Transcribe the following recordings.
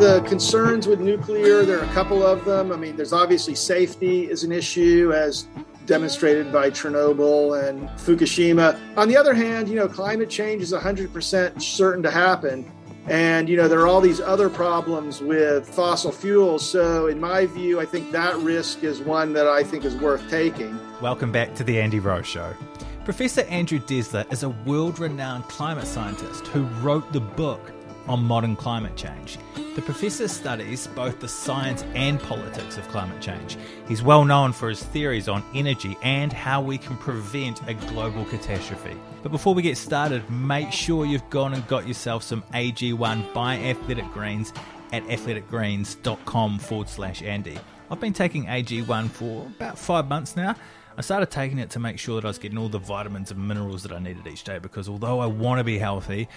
The concerns with nuclear, there are a couple of them. I mean, there's obviously safety is an issue as demonstrated by Chernobyl and Fukushima. On the other hand, you know, climate change is 100% certain to happen. And, you know, there are all these other problems with fossil fuels. So, in my view, I think that risk is one that I think is worth taking. Welcome back to the Andy Rose Show. Professor Andrew Dessler is a world renowned climate scientist who wrote the book on modern climate change. The professor studies both the science and politics of climate change. He's well known for his theories on energy and how we can prevent a global catastrophe. But before we get started, make sure you've gone and got yourself some AG1 by Athletic Greens at athleticgreens.com forward slash Andy. I've been taking AG1 for about five months now. I started taking it to make sure that I was getting all the vitamins and minerals that I needed each day because although I want to be healthy,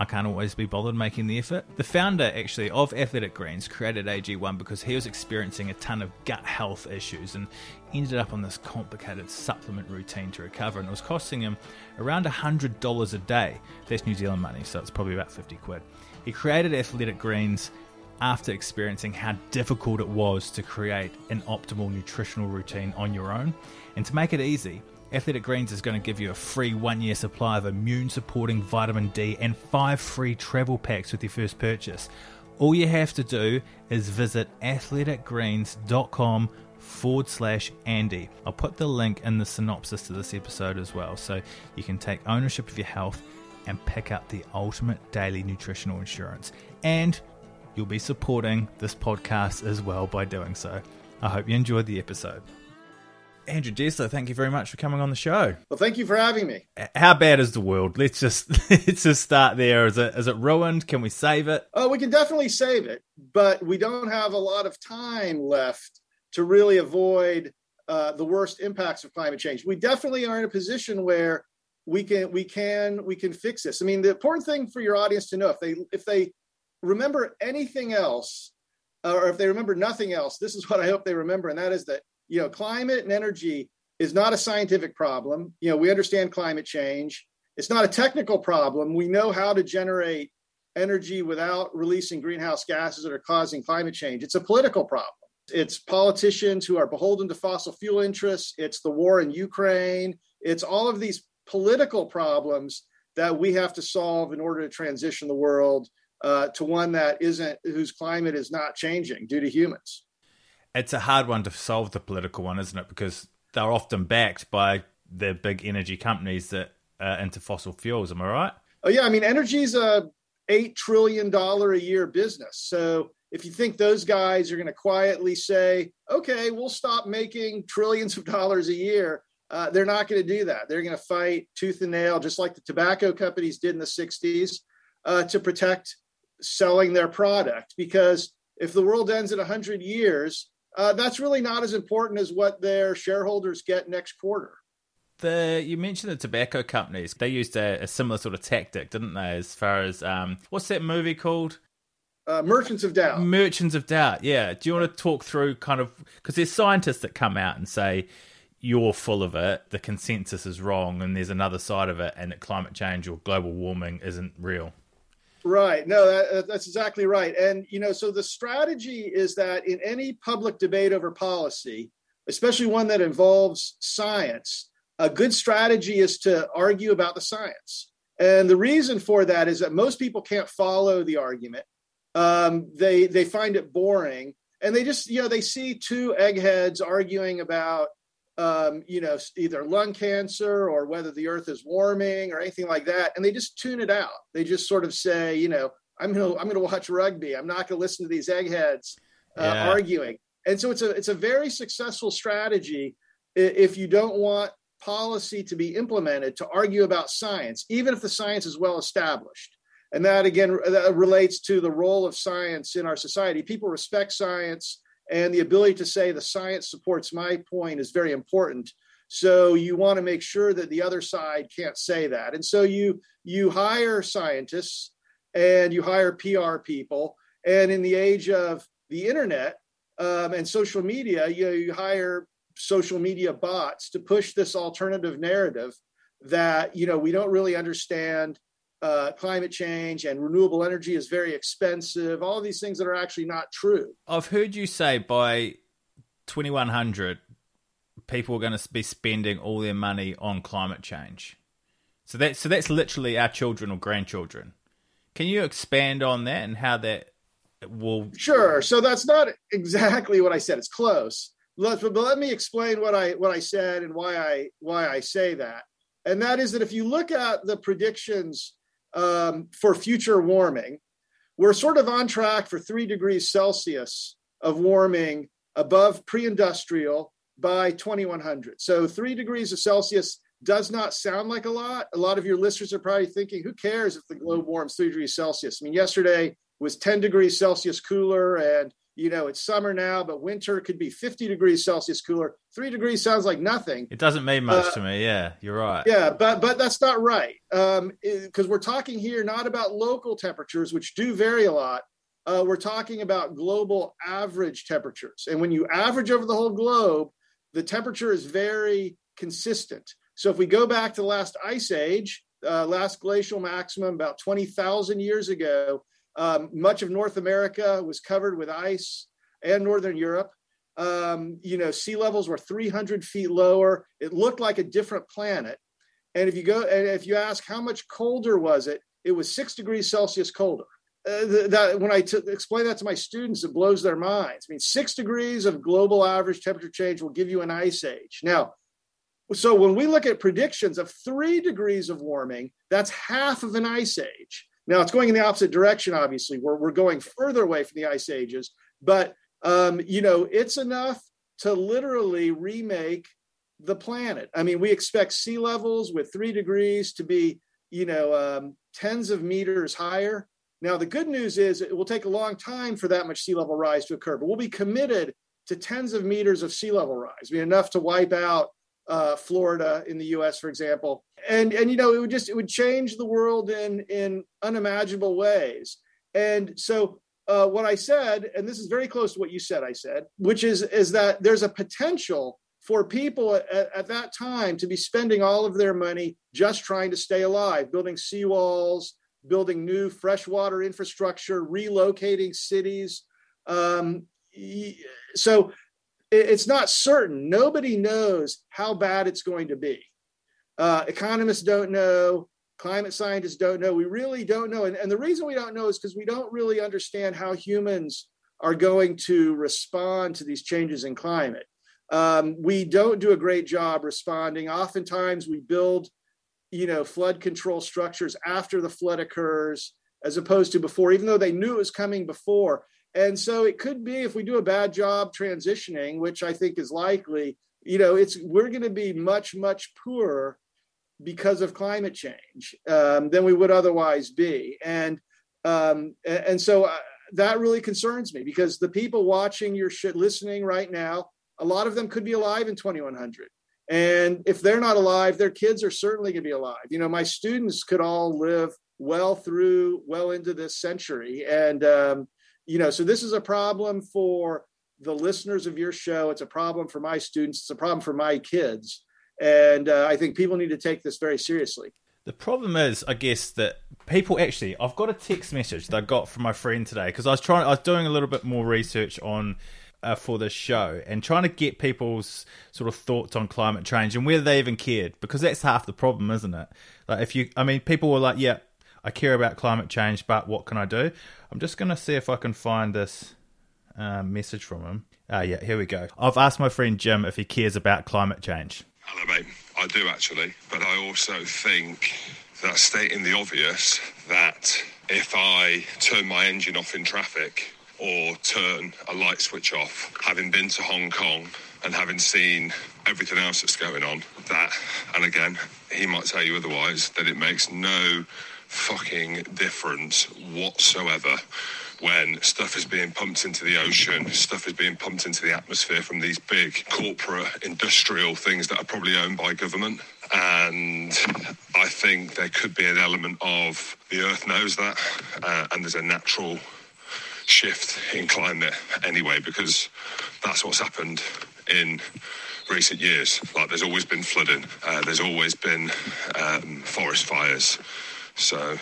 I can't always be bothered making the effort. The founder, actually, of Athletic Greens created AG1 because he was experiencing a ton of gut health issues and ended up on this complicated supplement routine to recover. And it was costing him around $100 a day. That's New Zealand money, so it's probably about 50 quid. He created Athletic Greens after experiencing how difficult it was to create an optimal nutritional routine on your own. And to make it easy, Athletic Greens is going to give you a free one year supply of immune supporting vitamin D and five free travel packs with your first purchase. All you have to do is visit athleticgreens.com forward slash Andy. I'll put the link in the synopsis to this episode as well so you can take ownership of your health and pick up the ultimate daily nutritional insurance. And you'll be supporting this podcast as well by doing so. I hope you enjoyed the episode. Andrew Dessler, thank you very much for coming on the show. Well, thank you for having me. How bad is the world? Let's just let's just start there. Is it is it ruined? Can we save it? Oh, we can definitely save it, but we don't have a lot of time left to really avoid uh, the worst impacts of climate change. We definitely are in a position where we can we can we can fix this. I mean, the important thing for your audience to know if they if they remember anything else, or if they remember nothing else, this is what I hope they remember, and that is that you know, climate and energy is not a scientific problem. You know, we understand climate change. It's not a technical problem. We know how to generate energy without releasing greenhouse gases that are causing climate change. It's a political problem. It's politicians who are beholden to fossil fuel interests. It's the war in Ukraine. It's all of these political problems that we have to solve in order to transition the world uh, to one that isn't, whose climate is not changing due to humans it's a hard one to solve the political one, isn't it? Because they're often backed by the big energy companies that are into fossil fuels. Am I right? Oh yeah, I mean, energy is a eight trillion dollar a year business. So if you think those guys are going to quietly say, "Okay, we'll stop making trillions of dollars a year," uh, they're not going to do that. They're going to fight tooth and nail, just like the tobacco companies did in the '60s, uh, to protect selling their product. Because if the world ends in 100 years, uh, that's really not as important as what their shareholders get next quarter. The you mentioned the tobacco companies; they used a, a similar sort of tactic, didn't they? As far as um, what's that movie called? Uh, Merchants of Doubt. Merchants of Doubt. Yeah. Do you want to talk through kind of because there's scientists that come out and say you're full of it, the consensus is wrong, and there's another side of it, and that climate change or global warming isn't real. Right. No, that, that's exactly right. And, you know, so the strategy is that in any public debate over policy, especially one that involves science, a good strategy is to argue about the science. And the reason for that is that most people can't follow the argument. Um, they they find it boring, and they just you know they see two eggheads arguing about um, you know, either lung cancer or whether the earth is warming or anything like that. And they just tune it out. They just sort of say, you know, I'm going to, I'm going to watch rugby. I'm not going to listen to these eggheads uh, yeah. arguing. And so it's a, it's a very successful strategy if you don't want policy to be implemented to argue about science, even if the science is well established. And that again that relates to the role of science in our society. People respect science, and the ability to say the science supports my point is very important. So you want to make sure that the other side can't say that. And so you you hire scientists and you hire PR people. And in the age of the internet um, and social media, you, you hire social media bots to push this alternative narrative that you know we don't really understand uh, climate change and renewable energy is very expensive. All of these things that are actually not true. I've heard you say by 2100, people are going to be spending all their money on climate change. So that's so that's literally our children or grandchildren. Can you expand on that and how that will? Sure. So that's not exactly what I said. It's close. Let, but let me explain what I what I said and why I why I say that. And that is that if you look at the predictions um, for future warming, we're sort of on track for three degrees Celsius of warming above pre-industrial by 2100. So three degrees of Celsius does not sound like a lot. A lot of your listeners are probably thinking, who cares if the globe warms three degrees Celsius? I mean, yesterday was 10 degrees Celsius cooler and you know it's summer now but winter could be 50 degrees celsius cooler. Three degrees sounds like nothing. It doesn't mean much uh, to me. Yeah you're right. yeah but but that's not right. Because um, we're talking here not about local temperatures which do vary a lot. Uh, we're talking about global average temperatures. And when you average over the whole globe the temperature is very consistent. So if we go back to the last ice age uh, last glacial maximum about 20000 years ago um, much of North America was covered with ice and Northern Europe. Um, you know, sea levels were 300 feet lower. It looked like a different planet. And if you go and if you ask how much colder was it, it was six degrees Celsius colder. Uh, that when I t- explain that to my students, it blows their minds. I mean, six degrees of global average temperature change will give you an ice age. Now, so when we look at predictions of three degrees of warming, that's half of an ice age. Now it's going in the opposite direction. Obviously, we're we're going further away from the ice ages, but um, you know it's enough to literally remake the planet. I mean, we expect sea levels with three degrees to be you know um, tens of meters higher. Now the good news is it will take a long time for that much sea level rise to occur, but we'll be committed to tens of meters of sea level rise. I mean, enough to wipe out uh, Florida in the U.S., for example, and and you know it would just it would change the world in in unimaginable ways. And so uh, what I said, and this is very close to what you said, I said, which is is that there's a potential for people at, at that time to be spending all of their money just trying to stay alive, building seawalls, building new freshwater infrastructure, relocating cities. Um, so it's not certain. Nobody knows how bad it's going to be. Uh, economists don't know. Climate scientists don't know. We really don't know. And, and the reason we don't know is because we don't really understand how humans are going to respond to these changes in climate. Um, we don't do a great job responding. Oftentimes, we build, you know, flood control structures after the flood occurs, as opposed to before, even though they knew it was coming before. And so it could be if we do a bad job transitioning, which I think is likely, you know, it's we're going to be much much poorer because of climate change um, than we would otherwise be. And um, and so uh, that really concerns me because the people watching your shit, listening right now, a lot of them could be alive in 2100. And if they're not alive, their kids are certainly going to be alive. You know, my students could all live well through, well into this century. And um, you know, so this is a problem for the listeners of your show. It's a problem for my students. It's a problem for my kids. And uh, I think people need to take this very seriously. The problem is, I guess, that people actually. I've got a text message that I got from my friend today because I was trying. I was doing a little bit more research on uh, for this show and trying to get people's sort of thoughts on climate change and whether they even cared because that's half the problem, isn't it? Like if you, I mean, people were like, "Yeah, I care about climate change, but what can I do?" I'm just going to see if I can find this uh, message from him. Ah, yeah, here we go. I've asked my friend Jim if he cares about climate change. Hello, mate. I do actually, but I also think that stating the obvious that if I turn my engine off in traffic or turn a light switch off, having been to Hong Kong And having seen everything else that's going on, that, and again, he might tell you otherwise, that it makes no fucking difference whatsoever when stuff is being pumped into the ocean, stuff is being pumped into the atmosphere from these big corporate industrial things that are probably owned by government. And I think there could be an element of the earth knows that, uh, and there's a natural shift in climate anyway, because that's what's happened in recent years. Like there's always been flooding, uh, there's always been um, forest fires. So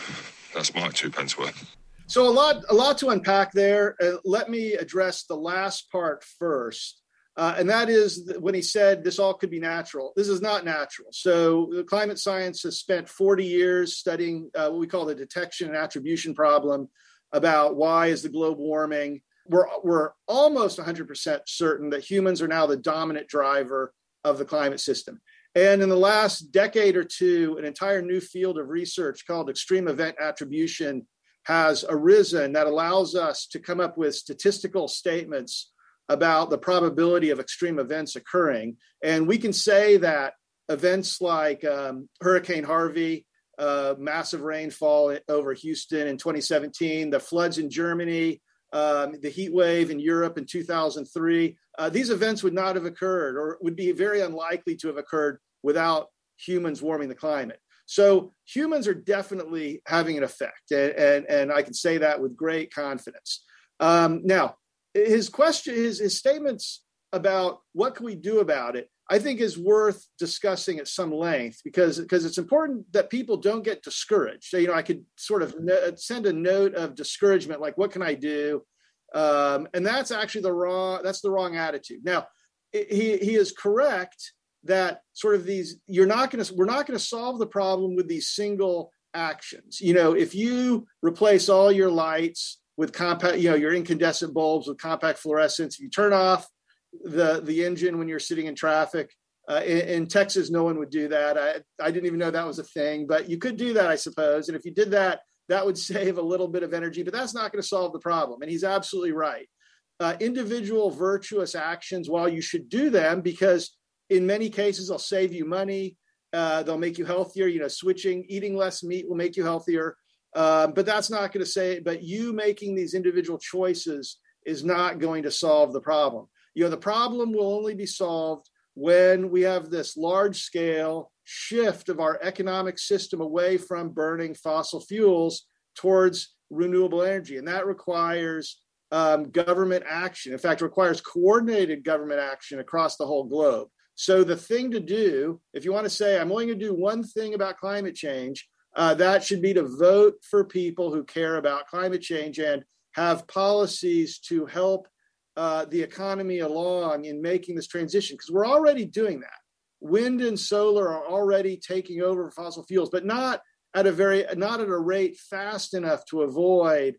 that's my two pence worth. So a lot, a lot to unpack there. Uh, let me address the last part first, uh, and that is when he said this all could be natural. This is not natural. So the climate science has spent 40 years studying uh, what we call the detection and attribution problem about why is the globe warming. We're we're almost 100% certain that humans are now the dominant driver of the climate system. And in the last decade or two, an entire new field of research called extreme event attribution has arisen that allows us to come up with statistical statements about the probability of extreme events occurring. And we can say that events like um, Hurricane Harvey, uh, massive rainfall over Houston in 2017, the floods in Germany, um, the heat wave in Europe in 2003, uh, these events would not have occurred or would be very unlikely to have occurred without humans warming the climate. So humans are definitely having an effect, and and, and I can say that with great confidence. Um, now, his question, his his statements about what can we do about it, I think is worth discussing at some length because because it's important that people don't get discouraged. So, you know, I could sort of no, send a note of discouragement, like what can I do, um, and that's actually the wrong that's the wrong attitude. Now, he he is correct that sort of these you're not going to we're not going to solve the problem with these single actions. You know if you replace all your lights with compact you know your incandescent bulbs with compact fluorescents if you turn off the the engine when you're sitting in traffic uh, in, in, texas no one would do that. I, I didn't even know that was a thing but you could do that i suppose. And if you did that that would save a little bit of energy but that's not going to solve the problem. And he's absolutely right. Uh, individual virtuous actions while you should do them because in many cases they'll save you money. Uh, they'll make you healthier. You know switching eating less meat will make you healthier. Um, but that's not going to say but you making these individual choices is not going to solve the problem. You know the problem will only be solved when we have this large scale shift of our economic system away from burning fossil fuels towards renewable energy. And that requires um, government action. In fact requires coordinated government action across the whole globe so the thing to do, if you want to say, I'm only going to do one thing about climate change, uh, that should be to vote for people who care about climate change and have policies to help uh, the economy along in making this transition. Because we're already doing that. Wind and solar are already taking over fossil fuels, but not at a very not at a rate fast enough to avoid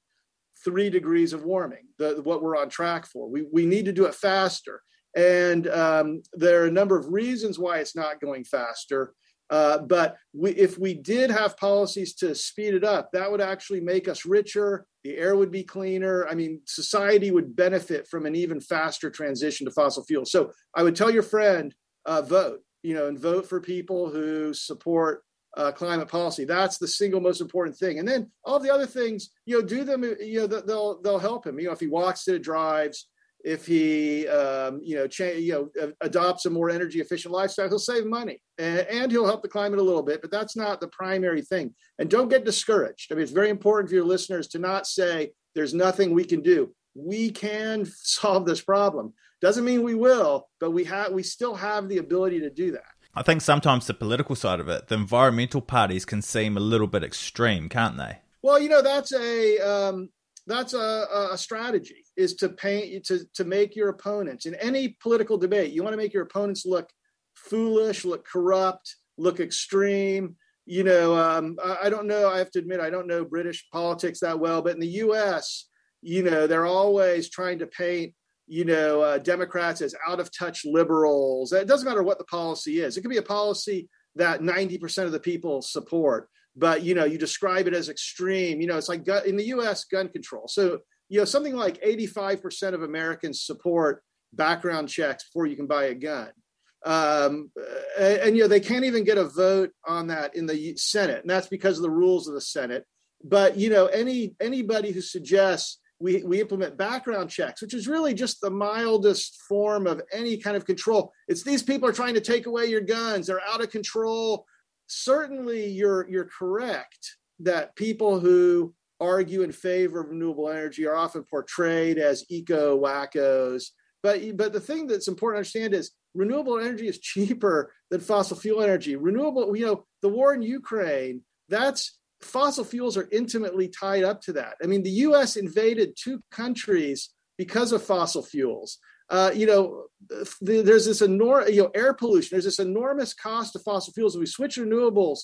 three degrees of warming. The, what we're on track for. We we need to do it faster. And um, there are a number of reasons why it's not going faster. Uh, but we, if we did have policies to speed it up, that would actually make us richer. The air would be cleaner. I mean, society would benefit from an even faster transition to fossil fuels. So I would tell your friend, uh, vote, you know, and vote for people who support uh, climate policy. That's the single most important thing. And then all the other things, you know, do them. You know, they'll they'll help him. You know, if he walks it, drives if he um, you know cha- you know adopts a more energy efficient lifestyle he'll save money and, and, he'll help the climate a little bit but that's not the primary thing. And don't get discouraged. I mean it's very important for your listeners to not say there's nothing we can do. We can solve this problem. Doesn't mean we will but we have we still have the ability to do that. I think sometimes the political side of it the environmental parties can seem a little bit extreme can't they? Well you know that's a um, that's a, a strategy is to paint to to make your opponents in any political debate you want to make your opponents look foolish look corrupt look extreme you know um, I, I, don't know i have to admit i don't know british politics that well but in the us you know they're always trying to paint you know uh, democrats as out of touch liberals. It doesn't matter what the policy is. It could be a policy that 90% of the people support but you know you describe it as extreme you know it's like gun, in the us gun control so you know something like 85% of americans support background checks before you can buy a gun. Um, and, and, you know they can't even get a vote on that in the Senate, and that's because of the rules of the Senate. But you know any anybody who suggests we, we implement background checks, which is really just the mildest form of any kind of control. It's these people are trying to take away your guns, they're out of control. Certainly, you're you're correct that people who argue in favor of renewable energy are often portrayed as eco wackos. But but the thing that's important to understand is renewable energy is cheaper than fossil fuel energy. Renewable, you know, the war in Ukraine, that's fossil fuels are intimately tied up to that. I mean, the US invaded two countries because of fossil fuels. Uh, you know, there's this enormous, you know, air pollution. There's this enormous cost of fossil fuels. If we switch renewables,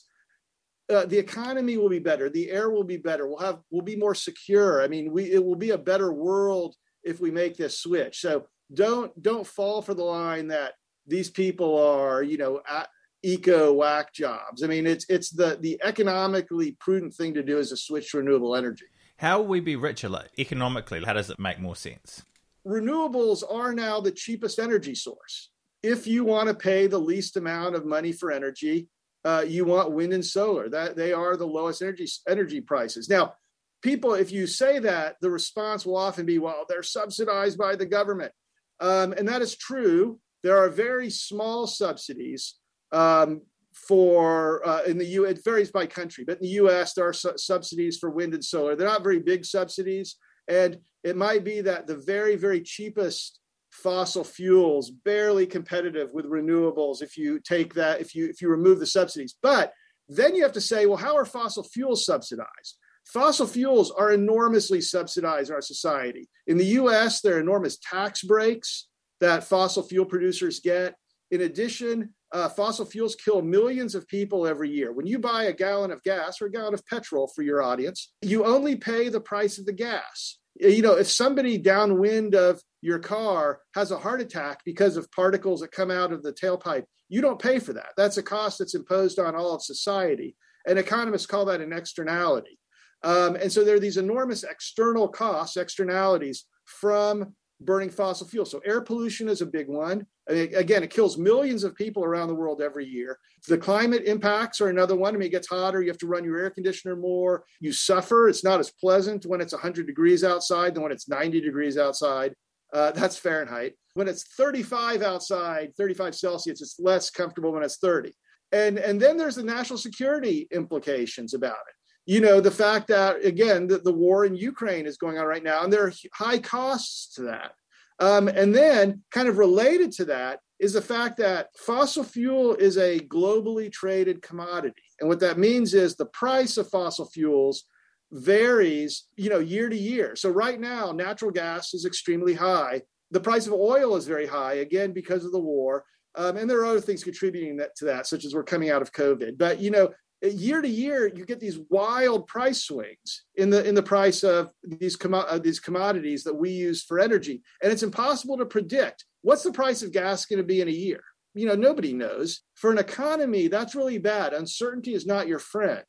uh, the economy will be better. The air will be better. We'll have, we'll be more secure. I mean, we, it will be a better world if we make this switch. So don't, don't fall for the line that these people are, you know, at, eco whack jobs. I mean, it's it's the the economically prudent thing to do is to switch to renewable energy. How will we be richer like, economically? How does it make more sense? Renewables are now the cheapest energy source. If you want to pay the least amount of money for energy, uh, you want wind and solar. That they are the lowest energy energy prices. Now, people, if you say that, the response will often be, "Well, they're subsidized by the government," um, and that is true. There are very small subsidies um, for uh, in the U. It varies by country, but in the U.S. there are su- subsidies for wind and solar. They're not very big subsidies, and it might be that the very very cheapest fossil fuels barely competitive with renewables if you take that if you if you remove the subsidies but then you have to say well how are fossil fuels subsidized fossil fuels are enormously subsidized in our society in the us there are enormous tax breaks that fossil fuel producers get in addition uh, fossil fuels kill millions of people every year. When you buy a gallon of gas or a gallon of petrol for your audience, you only pay the price of the gas. You know, if somebody downwind of your car has a heart attack because of particles that come out of the tailpipe, you don't pay for that. That's a cost that's imposed on all of society. And economists call that an externality. Um, and so there are these enormous external costs, externalities from burning fossil fuels. So air pollution is a big one. Again, it kills millions of people around the world every year. The climate impacts are another one. I mean, it gets hotter. You have to run your air conditioner more. You suffer. It's not as pleasant when it's 100 degrees outside than when it's 90 degrees outside. Uh, that's Fahrenheit. When it's 35 outside, 35 Celsius, it's less comfortable when it's 30. And, and then there's the national security implications about it you know the fact that again the, the war in ukraine is going on right now and there are high costs to that um, and then kind of related to that is the fact that fossil fuel is a globally traded commodity. And what that means is the price of fossil fuels varies you know year to year. So right now natural gas is extremely high. The price of oil is very high again because of the war. Um, and there are other things contributing that, to that, such as we're coming out of COVID. But you know, year to year you get these wild price swings in the in the price of these uh, these commodities that we use for energy. And it's impossible to predict what's the price of gas going to be in a year. You know nobody knows. For an economy that's really bad. Uncertainty is not your friend.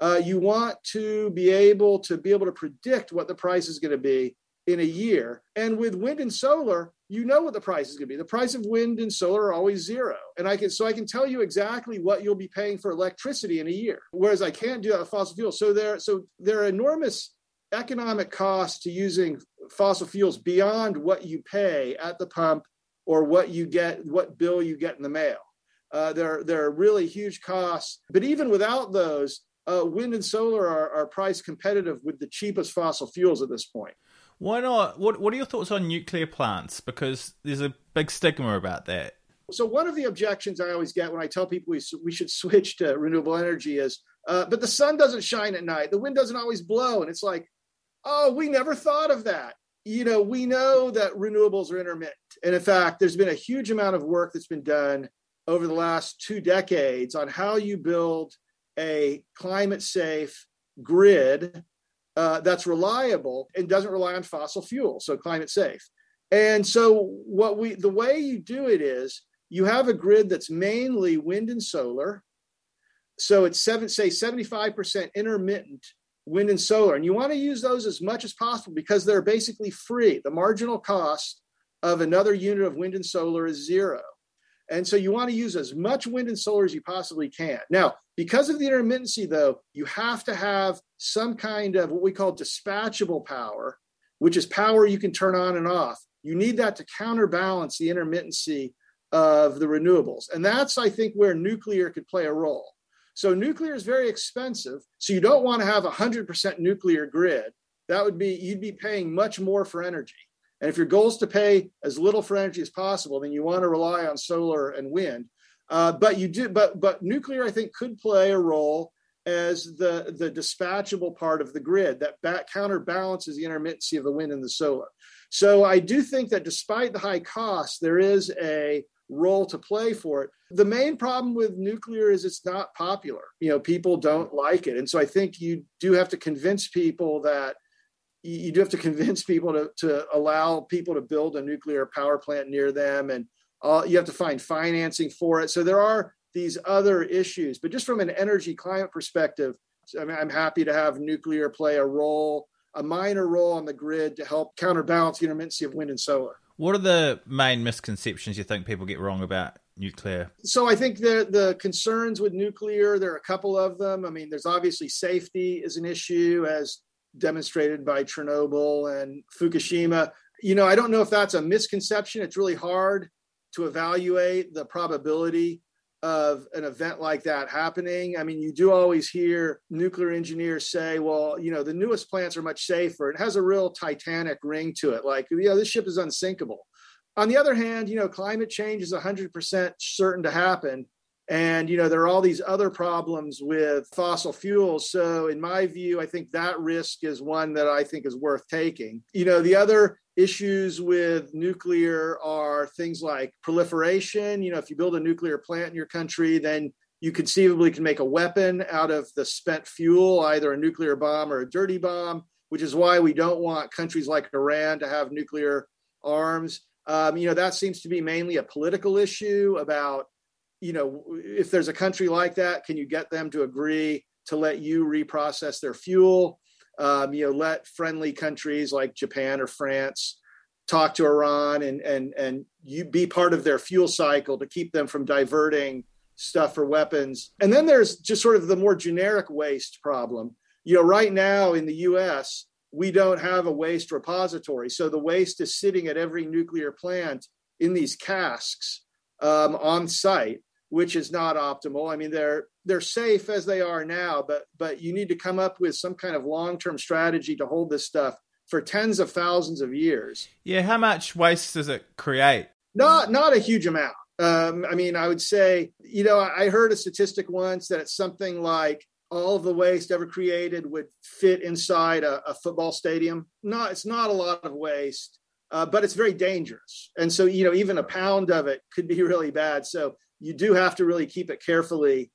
Uh, you want to be able to be able to predict what the price is going to be in a year. And with wind and solar, you know what the price is going to be. The price of wind and solar are always zero. And I can so I can tell you exactly what you'll be paying for electricity in a year. Whereas I can't do that with fossil fuels. So there so there are enormous economic costs to using fossil fuels beyond what you pay at the pump or what you get what bill you get in the mail. Uh, there, there are really huge costs. But even without those, uh, wind and solar are, are price competitive with the cheapest fossil fuels at this point. Why not? What What are your thoughts on nuclear plants? Because there's a big stigma about that. So one of the objections I always get when I tell people we, we should switch to renewable energy is, uh, but the sun doesn't shine at night, the wind doesn't always blow, and it's like, oh, we never thought of that. You know, we know that renewables are intermittent, and in fact, there's been a huge amount of work that's been done over the last two decades on how you build a climate safe grid uh, that's reliable and doesn't rely on fossil fuel, so climate safe. And so, what we the way you do it is you have a grid that's mainly wind and solar. So it's seven, say 75% intermittent wind and solar. And you want to use those as much as possible because they're basically free. The marginal cost of another unit of wind and solar is zero. And so you want to use as much wind and solar as you possibly can. Now, because of the intermittency, though, you have to have some kind of what we call dispatchable power, which is power you can turn on and off. You need that to counterbalance the intermittency of the renewables. And that's, I think, where nuclear could play a role. So nuclear is very expensive. So you don't want to have a 100% nuclear grid. That would be, you'd be paying much more for energy. And if your goal is to pay as little for energy as possible, then you want to rely on solar and wind. Uh, but you do, but but nuclear, I think, could play a role as the the dispatchable part of the grid that back counterbalances the intermittency of the wind and the solar. So I do think that despite the high cost, there is a role to play for it. The main problem with nuclear is it's not popular. You know, people don't like it. And so I think you do have to convince people that you do have to convince people to, to allow people to build a nuclear power plant near them and you have to find financing for it. So there are these other issues, but just from an energy climate perspective, I mean, I'm happy to have nuclear play a role, a minor role on the grid to help counterbalance the intermittency of wind and solar. What are the main misconceptions you think people get wrong about nuclear? So I think the the concerns with nuclear, there are a couple of them. I mean, there's obviously safety is an issue as demonstrated by Chernobyl and Fukushima. You know, I don't know if that's a misconception. It's really hard to evaluate the probability of an event like that happening. I mean, you do always hear nuclear engineers say, well, you know, the newest plants are much safer. It has a real Titanic ring to it. Like, you know, this ship is unsinkable. On the other hand, you know, climate change is 100% certain to happen. And, you know, there are all these other problems with fossil fuels. So, in my view, I think that risk is one that I think is worth taking. You know, the other issues with nuclear are things like proliferation. You know, if you build a nuclear plant in your country, then you conceivably can make a weapon out of the spent fuel, either a nuclear bomb or a dirty bomb, which is why we don't want countries like Iran to have nuclear arms. Um, you know, that seems to be mainly a political issue about you know, if there's a country like that, can you get them to agree to let you reprocess their fuel? Um, you know, let friendly countries like Japan or France talk to Iran and and and you be part of their fuel cycle to keep them from diverting stuff for weapons. And then there's just sort of the more generic waste problem. You know, right now in the US, we don't have a waste repository. So the waste is sitting at every nuclear plant in these casks um, on site which is not optimal. I mean, they're they're safe as they are now, but but you need to come up with some kind of long term strategy to hold this stuff for tens of thousands of years. Yeah, how much waste does it create? Not not a huge amount. Um, I mean, I would say, you know, I heard a statistic once that it's something like all of the waste ever created would fit inside a, a football stadium. Not, it's not a lot of waste, uh, but it's very dangerous. And so, you know, even a pound of it could be really bad. So you do have to really keep it carefully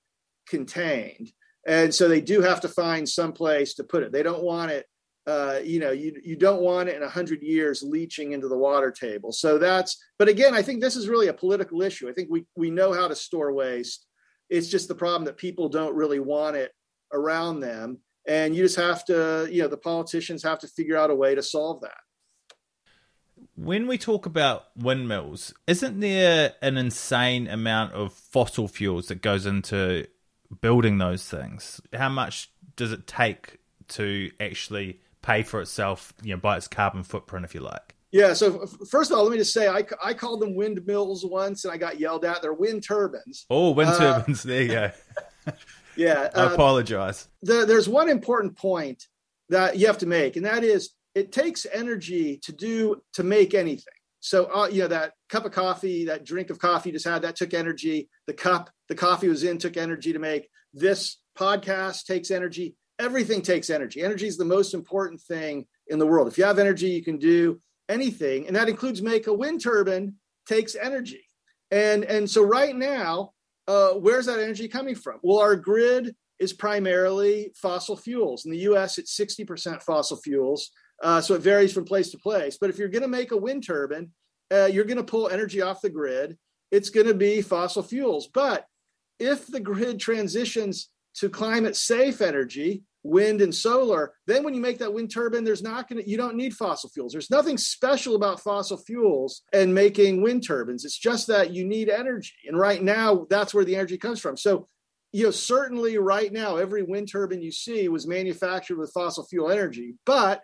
contained. And so they do have to find some place to put it. They don't want it, uh, you know, you, you don't want it in 100 years leaching into the water table. So that's, but again, I think this is really a political issue. I think we, we know how to store waste. It's just the problem that people don't really want it around them. And you just have to, you know, the politicians have to figure out a way to solve that when we talk about windmills, isn't there an insane amount of fossil fuels that goes into building those things? How much does it take to actually pay for itself, you know, by its carbon footprint, if you like? Yeah. So first of all, let me just say, I, I called them windmills once, and I got yelled at. They're wind turbines. Oh, wind uh, turbines. There you go. yeah. I uh, apologize. The, there's one important point that you have to make, and that is it takes energy to do to make anything. So uh, you know that cup of coffee that drink of coffee you just had that took energy. The cup the coffee was in took energy to make. This podcast takes energy. Everything takes energy. Energy is the most important thing in the world. If you have energy you can do anything and that includes make a wind turbine takes energy. And and so right now uh, where's that energy coming from? Well our grid is primarily fossil fuels. In the us it's 60% fossil fuels uh, so it varies from place to place. But if you're going to make a wind turbine, uh, you're going to pull energy off the grid. It's going to be fossil fuels. But if the grid transitions to climate safe energy, wind and solar, then when you make that wind turbine, there's not going to, you don't need fossil fuels. There's nothing special about fossil fuels and making wind turbines. It's just that you need energy. And right now, that's where the energy comes from. So, you know, certainly right now, every wind turbine you see was manufactured with fossil fuel energy. But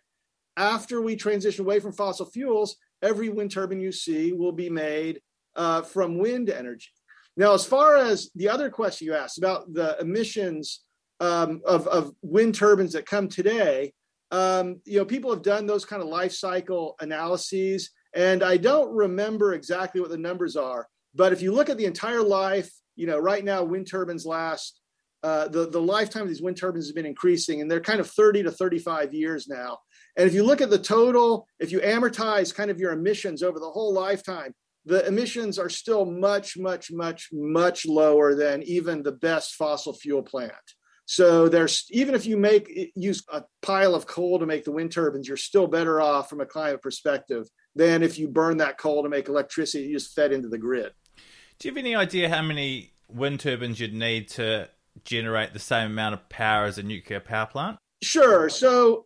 after we transition away from fossil fuels, every wind turbine you see will be made uh, from wind energy. Now, as far as the other question you asked about the emissions um, of, of wind turbines that come today, um, you know, people have done those kind of life cycle analyses, and I don't remember exactly what the numbers are. But if you look at the entire life, you know, right now wind turbines last uh, the the lifetime of these wind turbines has been increasing, and they're kind of 30 to 35 years now. And if you look at the total, if you amortize kind of your emissions over the whole lifetime, the emissions are still much, much, much, much lower than even the best fossil fuel plant. So there's even if you make use a pile of coal to make the wind turbines, you're still better off from a climate perspective than if you burn that coal to make electricity you just fed into the grid. Do you have any idea how many wind turbines you'd need to generate the same amount of power as a nuclear power plant? Sure. So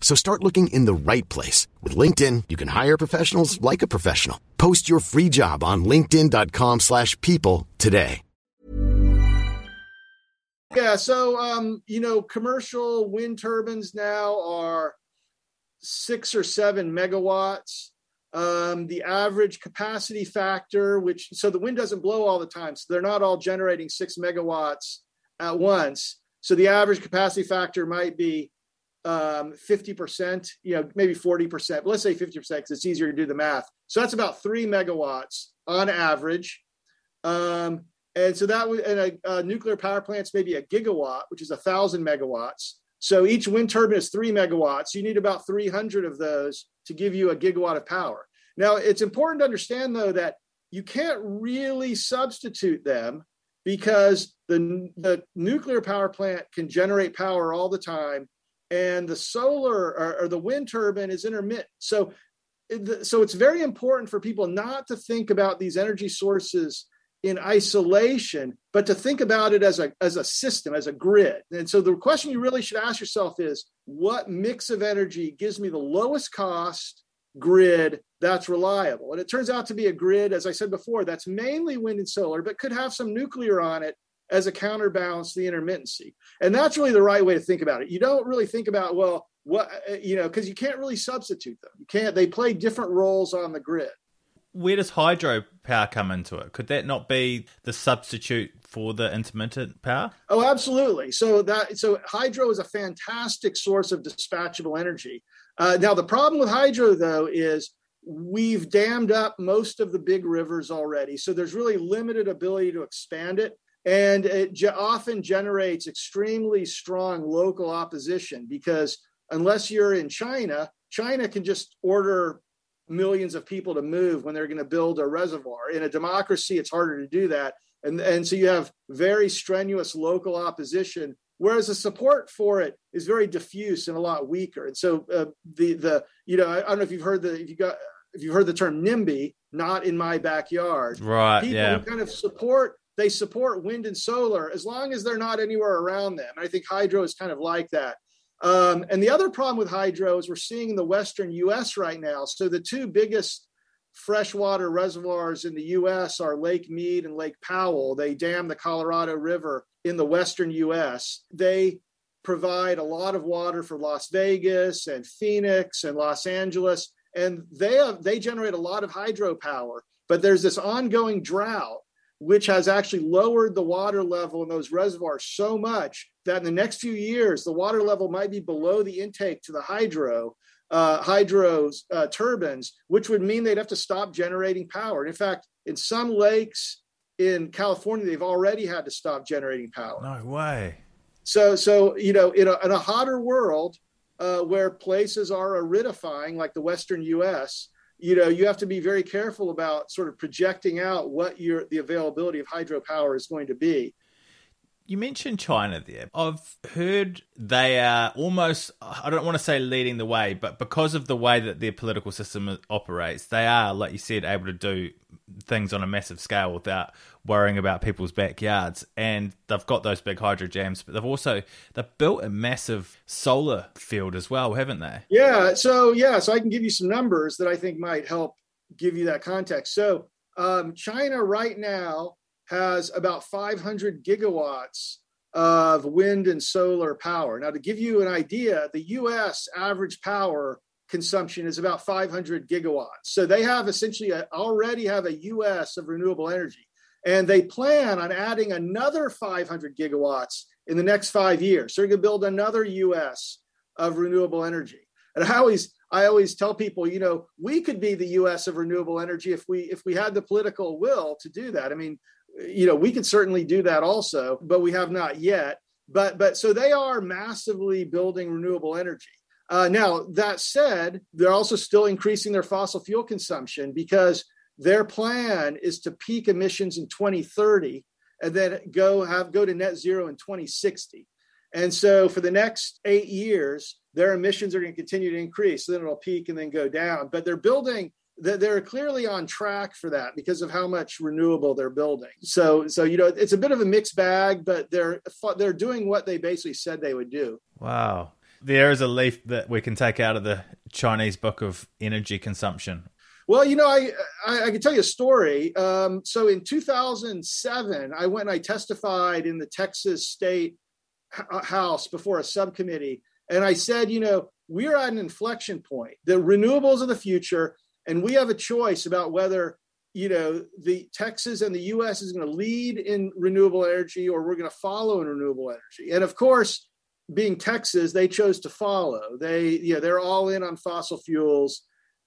So start looking in the right place. With LinkedIn, you can hire professionals like a professional. Post your free job on linkedin.com slash people today. Yeah, so, um, you know, commercial wind turbines now are six or seven megawatts. Um, the average capacity factor, which so the wind doesn't blow all the time, so they're not all generating six megawatts at once. So the average capacity factor might be um, 50%, you know, maybe 40%, but let's say 50% because it's easier to do the math. So that's about three megawatts on average. Um, and so that would, and a, a nuclear power plant's maybe a gigawatt, which is a thousand megawatts. So each wind turbine is three megawatts. You need about 300 of those to give you a gigawatt of power. Now, it's important to understand, though, that you can't really substitute them because the, the nuclear power plant can generate power all the time and the solar or, or the wind turbine is intermittent so so it's very important for people not to think about these energy sources in isolation but to think about it as a as a system as a grid and so the question you really should ask yourself is what mix of energy gives me the lowest cost grid that's reliable. And it turns out to be a grid, as I said before, that's mainly wind and solar, but could have some nuclear on it as a counterbalance to the intermittency. And that's really the right way to think about it. You don't really think about, well, what, you know, because you can't really substitute them. You can't, they play different roles on the grid. Where does hydropower come into it? Could that not be the substitute for the intermittent power? Oh, absolutely. So that so hydro is a fantastic source of dispatchable energy. Uh, now the problem with hydro though is we've dammed up most of the big rivers already. So there's really limited ability to expand it. And it ge- often generates extremely strong local opposition because unless you're in China, China can just order millions of people to move when they're going to build a reservoir. In a democracy, it's harder to do that. And, and so you have very strenuous local opposition whereas the support for it is very diffuse and a lot weaker. And so uh, the the you know I, don't know if you've heard the if you got if you've heard the term NIMBY, not in my backyard. Right. People yeah. who kind of support they support wind and solar as long as they're not anywhere around them. And I think hydro is kind of like that. Um, and the other problem with hydro is we're seeing in the western U.S. right now. So the two biggest freshwater reservoirs in the U.S. are Lake Mead and Lake Powell. They dam the Colorado River in the western US. They provide a lot of water for Las Vegas and Phoenix and Los Angeles. and they have they generate a lot of hydropower. But there's this ongoing drought, which has actually lowered the water level in those reservoirs so much that in the next few years the water level might be below the intake to the hydro uh, hydro uh, turbines, which would mean they'd have to stop generating power. in fact, in some lakes in California, they've already had to stop generating power. No way. So, so you know, in a, in a hotter world uh, where places are aridifying, like the Western U.S., you know, you have to be very careful about sort of projecting out what your the availability of hydropower is going to be. You mentioned China there. I've heard they are almost, I don't want to say leading the way, but because of the way that their political system operates, they are, like you said, able to do things on a massive scale without worrying about people's backyards. And they've got those big hydro dams, but they've also they've built a massive solar field as well, haven't they? Yeah. So yeah, so I can give you some numbers that I think might help give you that context. So um, China right now has about 500 gigawatts of wind and solar power. Now, to give you an idea, the US average power consumption is about 500 gigawatts. So they have essentially a, already have a US of renewable energy. And they plan on adding another 500 gigawatts in the next five years. So they're going to build another US of renewable energy. And I always, I always tell people, you know, we could be the U.S. of renewable energy if we if we had the political will to do that. I mean, you know, we could certainly do that also, but we have not yet. But but so they are massively building renewable energy. Uh, now that said, they're also still increasing their fossil fuel consumption because their plan is to peak emissions in 2030 and then go have go to net zero in 2060. And so for the next eight years, their emissions are going to continue to increase. So then it'll peak and then go down. But they're building they're clearly on track for that because of how much renewable they're building. So, so you know, it's a bit of a mixed bag, but they're they're doing what they basically said they would do. Wow, there is a leaf that we can take out of the Chinese book of energy consumption. Well, you know, I I, I can tell you a story. Um, so in 2007, I went and I testified in the Texas State House before a subcommittee, and I said, you know, we're at an inflection point. The renewables of the future and we have a choice about whether you know the texas and the us is going to lead in renewable energy or we're going to follow in renewable energy. And of course being texas they chose to follow. They you know they're all in on fossil fuels.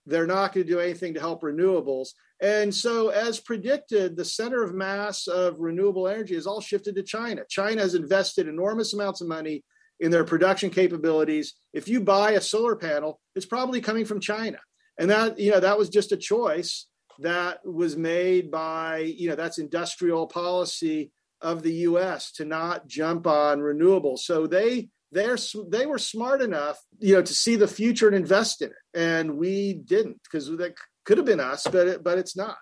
They're not going to do anything to help renewables. And so as predicted the center of mass of renewable energy has all shifted to china. China has invested enormous amounts of money in their production capabilities. If you buy a solar panel it's probably coming from china and that you know that was just a choice that was made by you know that's industrial policy of the US to not jump on renewables. So they they're they were smart enough you know to see the future and invest in it. And we didn't because that could have been us but it, but it's not.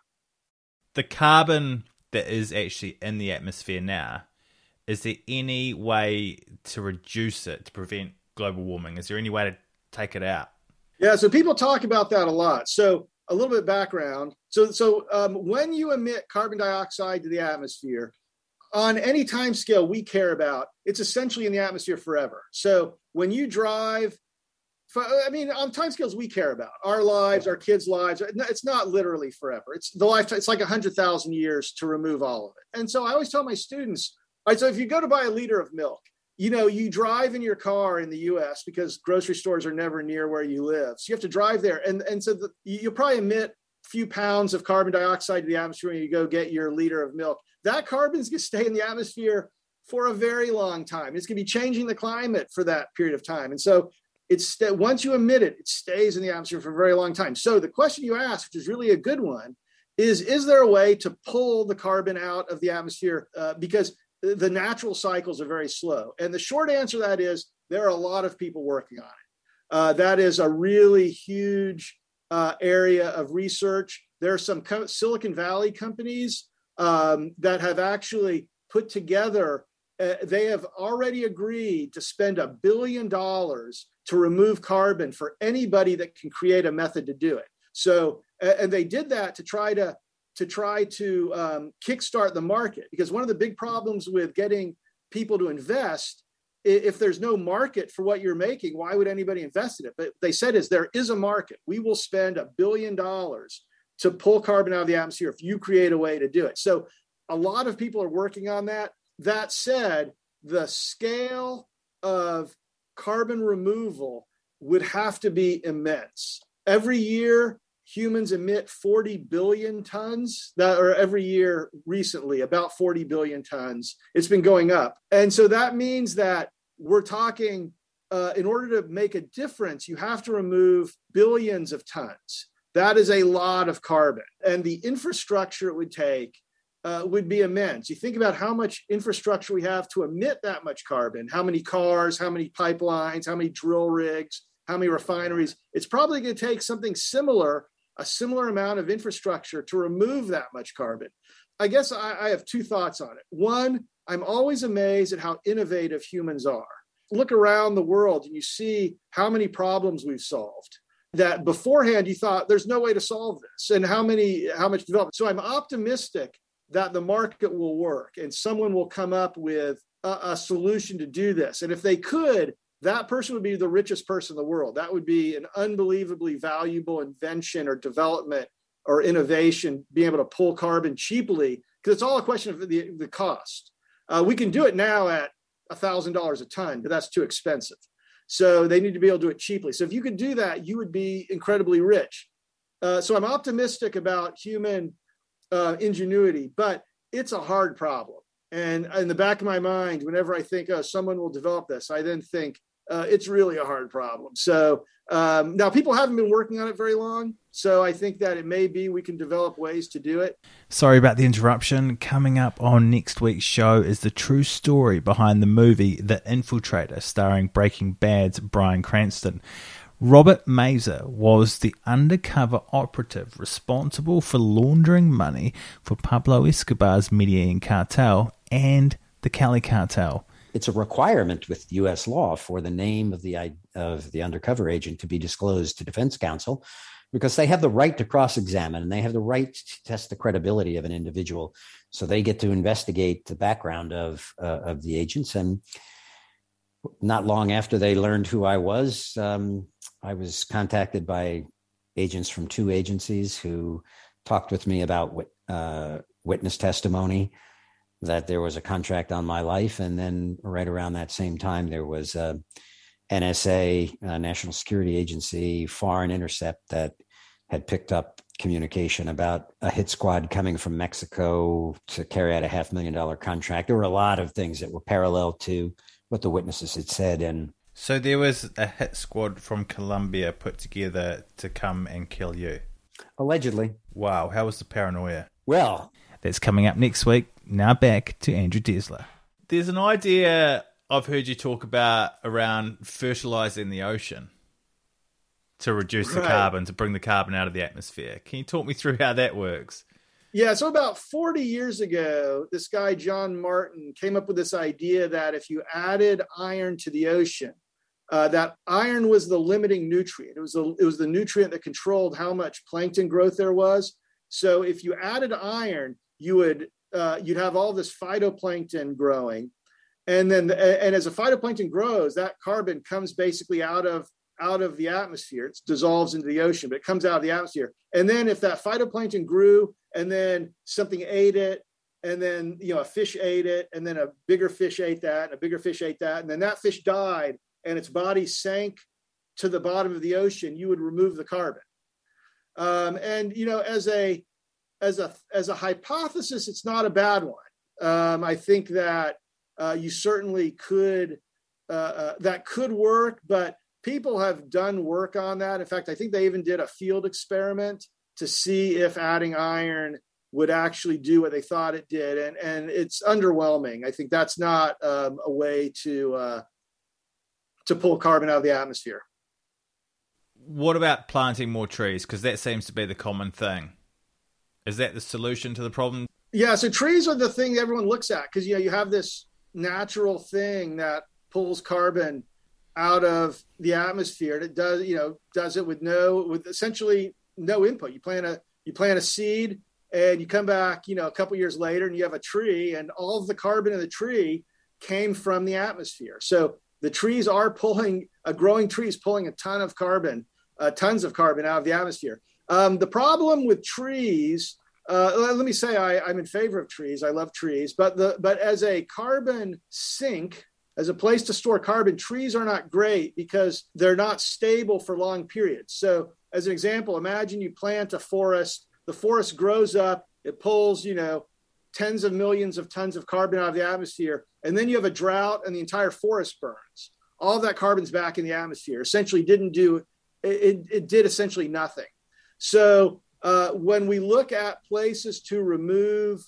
The carbon that is actually in the atmosphere now is there any way to reduce it to prevent global warming? Is there any way to take it out yeah, so people talk about that a lot. So a little bit background. So so um, when you emit carbon dioxide to the atmosphere, on any time scale we care about, it's essentially in the atmosphere forever. So when you drive, I mean, on time scales we care about our lives, our kids' lives. It's not literally forever. It's the lifetime. It's like hundred thousand years to remove all of it. And so I always tell my students, all right, so if you go to buy a liter of milk, you know, you drive in your car in the US because grocery stores are never near where you live. So you have to drive there. And, and so the, you'll probably emit a few pounds of carbon dioxide to the atmosphere when you go get your liter of milk. That carbon's going to stay in the atmosphere for a very long time. It's going to be changing the climate for that period of time. And so it's that once you emit it, it stays in the atmosphere for a very long time. So the question you asked, which is really a good one, is is there a way to pull the carbon out of the atmosphere? Uh, because the natural cycles are very slow. And the short answer to that is there are a lot of people working on it. Uh, that is a really huge uh, area of research. There are some co- Silicon Valley companies um, that have actually put together, uh, they have already agreed to spend a billion dollars to remove carbon for anybody that can create a method to do it. So, and they did that to try to to try to um, kickstart the market because one of the big problems with getting people to invest if there's no market for what you're making, why would anybody invest in it? But they said is there is a market. We will spend a billion dollars to pull carbon out of the atmosphere if you create a way to do it. So a lot of people are working on that. That said, the scale of carbon removal would have to be immense. Every year, humans emit 40 billion tons that or every year recently about 40 billion tons. It's been going up. And so that means that we're talking uh, in order to make a difference you have to remove billions of tons. That is a lot of carbon. And the infrastructure it would take uh, would be immense. You think about how much infrastructure we have to emit that much carbon. How many cars how many pipelines how many drill rigs how many refineries. It's probably going to take something similar a similar amount of infrastructure to remove that much carbon. I guess I, I have two thoughts on it. One, I'm always amazed at how innovative humans are. Look around the world and you see how many problems we've solved that beforehand you thought there's no way to solve this and how many how much development so i'm optimistic that the market will work and someone will come up with a, a, solution to do this and if they could that person would be the richest person in the world. That would be an unbelievably valuable invention or development or innovation, being able to pull carbon cheaply, because it's all a question of the, the cost. Uh, we can do it now at $1,000 a ton, but that's too expensive. So they need to be able to do it cheaply. So if you could do that, you would be incredibly rich. Uh, so I'm optimistic about human uh, ingenuity, but it's a hard problem. And in the back of my mind, whenever I think, oh, someone will develop this, I then think, uh, it's really a hard problem. So um, now people haven't been working on it very long. So I think that it may be we can develop ways to do it. Sorry about the interruption. Coming up on next week's show is the true story behind the movie The Infiltrator, starring Breaking Bad's Bryan Cranston. Robert Mazur was the undercover operative responsible for laundering money for Pablo Escobar's Medellin cartel and the Cali cartel it's a requirement with U.S. law for the name of the of the undercover agent to be disclosed to defense counsel, because they have the right to cross-examine and they have the right to test the credibility of an individual. So they get to investigate the background of uh, of the agents. And not long after they learned who I was, um, I was contacted by agents from two agencies who talked with me about uh, witness testimony that there was a contract on my life. And then right around that same time, there was a NSA, a National Security Agency, foreign intercept that had picked up communication about a hit squad coming from Mexico to carry out a half million dollar contract. There were a lot of things that were parallel to what the witnesses had said. And so there was a hit squad from Colombia put together to come and kill you. Allegedly. Wow. How was the paranoia? Well, that's coming up next week. Now back to Andrew Dessler. There's an idea I've heard you talk about around fertilizing the ocean to reduce right. the carbon, to bring the carbon out of the atmosphere. Can you talk me through how that works? Yeah, so about 40 years ago, this guy, John Martin, came up with this idea that if you added iron to the ocean, uh, that iron was the limiting nutrient. It was, the, it was the nutrient that controlled how much plankton growth there was. So if you added iron, you would uh, you'd have all this phytoplankton growing, and then the, and as a phytoplankton grows, that carbon comes basically out of out of the atmosphere. It dissolves into the ocean, but it comes out of the atmosphere. And then if that phytoplankton grew, and then something ate it, and then you know a fish ate it, and then a bigger fish ate that, and a bigger fish ate that, and then that fish died, and its body sank to the bottom of the ocean, you would remove the carbon. Um, and you know, as a as a as a hypothesis, it's not a bad one. Um, I think that uh, you certainly could uh, uh, that could work, but people have done work on that. In fact, I think they even did a field experiment to see if adding iron would actually do what they thought it did, and and it's underwhelming. I think that's not um, a way to uh, to pull carbon out of the atmosphere. What about planting more trees? Because that seems to be the common thing. Is that the solution to the problem? Yeah, so trees are the thing everyone looks at because you know you have this natural thing that pulls carbon out of the atmosphere and it does you know does it with no with essentially no input you plant a you plant a seed and you come back you know a couple years later and you have a tree and all of the carbon in the tree came from the atmosphere. So the trees are pulling, a growing tree is pulling a ton of carbon, uh, tons of carbon out of the atmosphere. Um, the problem with trees, uh, let me say I, I'm in favor of trees. I love trees, but the but as a carbon sink, as a place to store carbon, trees are not great because they're not stable for long periods. So, as an example, imagine you plant a forest. The forest grows up, it pulls, you know, tens of millions of tons of carbon out of the atmosphere, and then you have a drought and the entire forest burns. All that carbon's back in the atmosphere. Essentially, didn't do it. It did essentially nothing. So uh, when we look at places to remove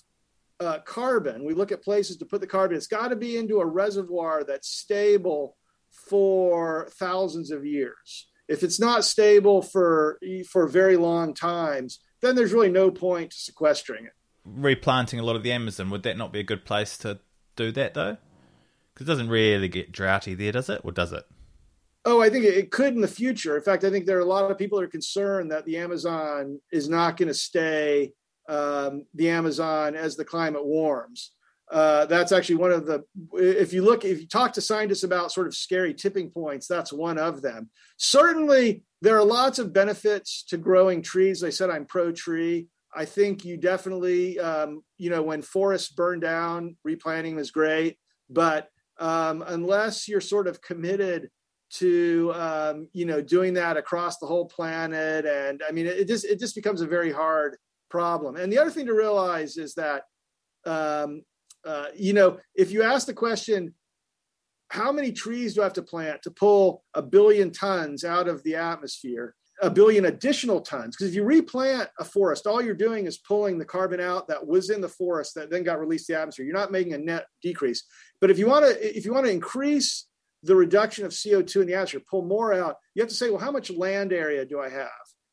uh, carbon, we look at places to put the carbon. It's got to be into a reservoir that's stable for thousands of years. If it's not stable for for very long times, then there's really no point to sequestering it replanting a lot of the Amazon, would that not be a good place to do that though? Because it doesn't really get droughty there, does it? Or does it? Oh, I think it could in the future. In fact, I think there are a lot of people that are concerned that the Amazon is not going to stay um, the Amazon as the climate warms. Uh, that's actually one of the. If you look, if you talk to scientists about sort of scary tipping points, that's one of them. Certainly, there are lots of benefits to growing trees. I said I'm pro tree. I think you definitely, um, you know, when forests burn down, replanting is great. But um, unless you're sort of committed to, um, you know, doing that across the whole planet, and I mean, it just it just becomes a very hard problem. And the other thing to realize is that, um, uh, you know, if you ask the question, how many trees do I have to plant to pull a billion tons out of the atmosphere? a billion additional tons. Because if you replant a forest, all you're doing is pulling the carbon out that was in the forest that then got released to the atmosphere. You're not making a net decrease. But if you want to, if you want to increase the reduction of CO2 in the atmosphere, pull more out, you have to say, well, how much land area do I have?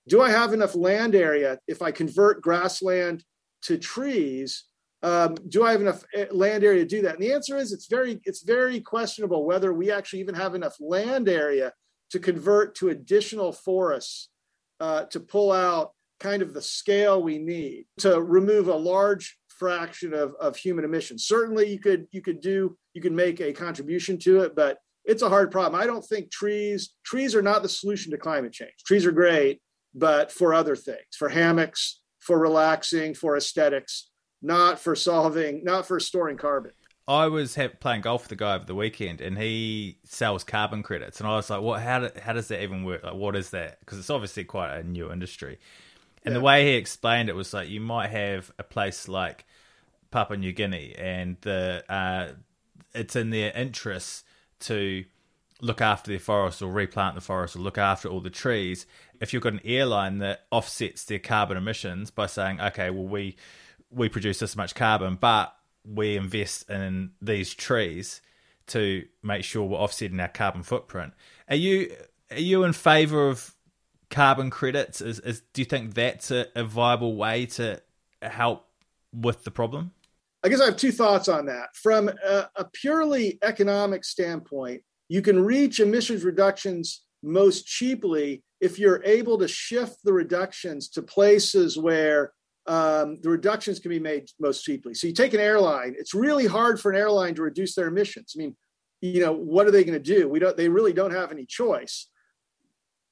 Do I have enough land area if I convert grassland to trees? Um, do I have enough eh, land area to do that? And the answer is it's very it's very questionable whether we actually even have enough land area to convert to additional forests uh, to pull out kind of the scale we need to remove a large fraction of, of human emissions. Certainly, you could you could do you could make a contribution to it, but it's a hard problem. I don't think trees trees are not the solution to climate change. Trees are great, but for other things, for hammocks, for relaxing, for aesthetics, not for solving, not for storing carbon. I was have, playing golf with the guy over the weekend, and he sells carbon credits, and I was like, "What? How, do, how does that even work? Like, what is that? Because it's obviously quite a new industry." And yeah. the way he explained it was like you might have a place like Papua New Guinea, and the uh, it's in their interests to look after their forest or replant the forest or look after all the trees. If you've got an airline that offsets their carbon emissions by saying, "Okay, well we we produce this much carbon, but we invest in these trees to make sure we're offsetting our carbon footprint. Are you are you in favour of carbon credits? Is, is do you think that's a, a viable way to help with the problem? I guess I have two thoughts on that. From a, a purely economic standpoint, you can reach emissions reductions most cheaply if you're able to shift the reductions to places where um, the reductions can be made most cheaply. So you take an airline; it's really hard for an airline to reduce their emissions. I mean, you know, what are they going to do? We don't. They really don't have any choice.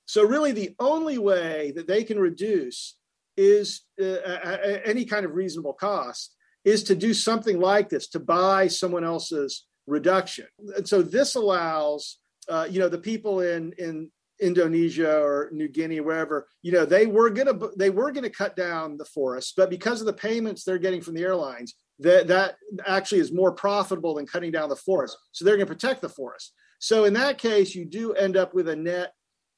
So really, the only way that they can reduce is uh, any kind of reasonable cost is to do something like this to buy someone else's reduction. And so this allows uh, you know the people in in Indonesia or New Guinea, wherever, you know, they were gonna they were gonna cut down the forests, but because of the payments they're getting from the airlines, that that actually is more profitable than cutting down the forest. So they're gonna protect the forest. So in that case, you do end up with a net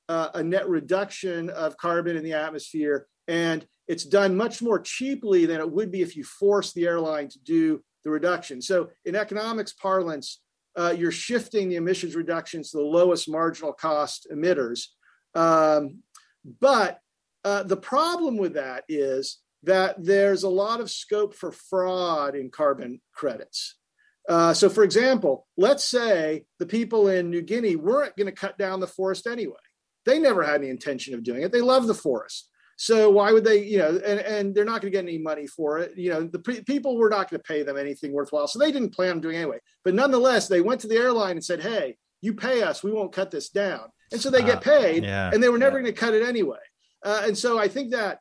uh, a net reduction of carbon in the atmosphere, and it's done much more cheaply than it would be if you force the airline to do the reduction. So in economics parlance, uh, you're shifting the emissions reductions to the lowest marginal cost emitters. Um, but uh, the problem with that is that there's a lot of scope for fraud in carbon credits. Uh, so, for example, let's say the people in New Guinea weren't going to cut down the forest anyway. They never had any intention of doing it. They love the forest. So why would they, you know, and, and they're not going to get any money for it. You know, the pe- people were not going to pay them anything worthwhile. So they didn't plan on doing anyway. But nonetheless, they went to the airline and said, hey, you pay us, we won't cut this down. And so they uh, get paid yeah, and they were never yeah. going to cut it anyway. Uh, and so I think that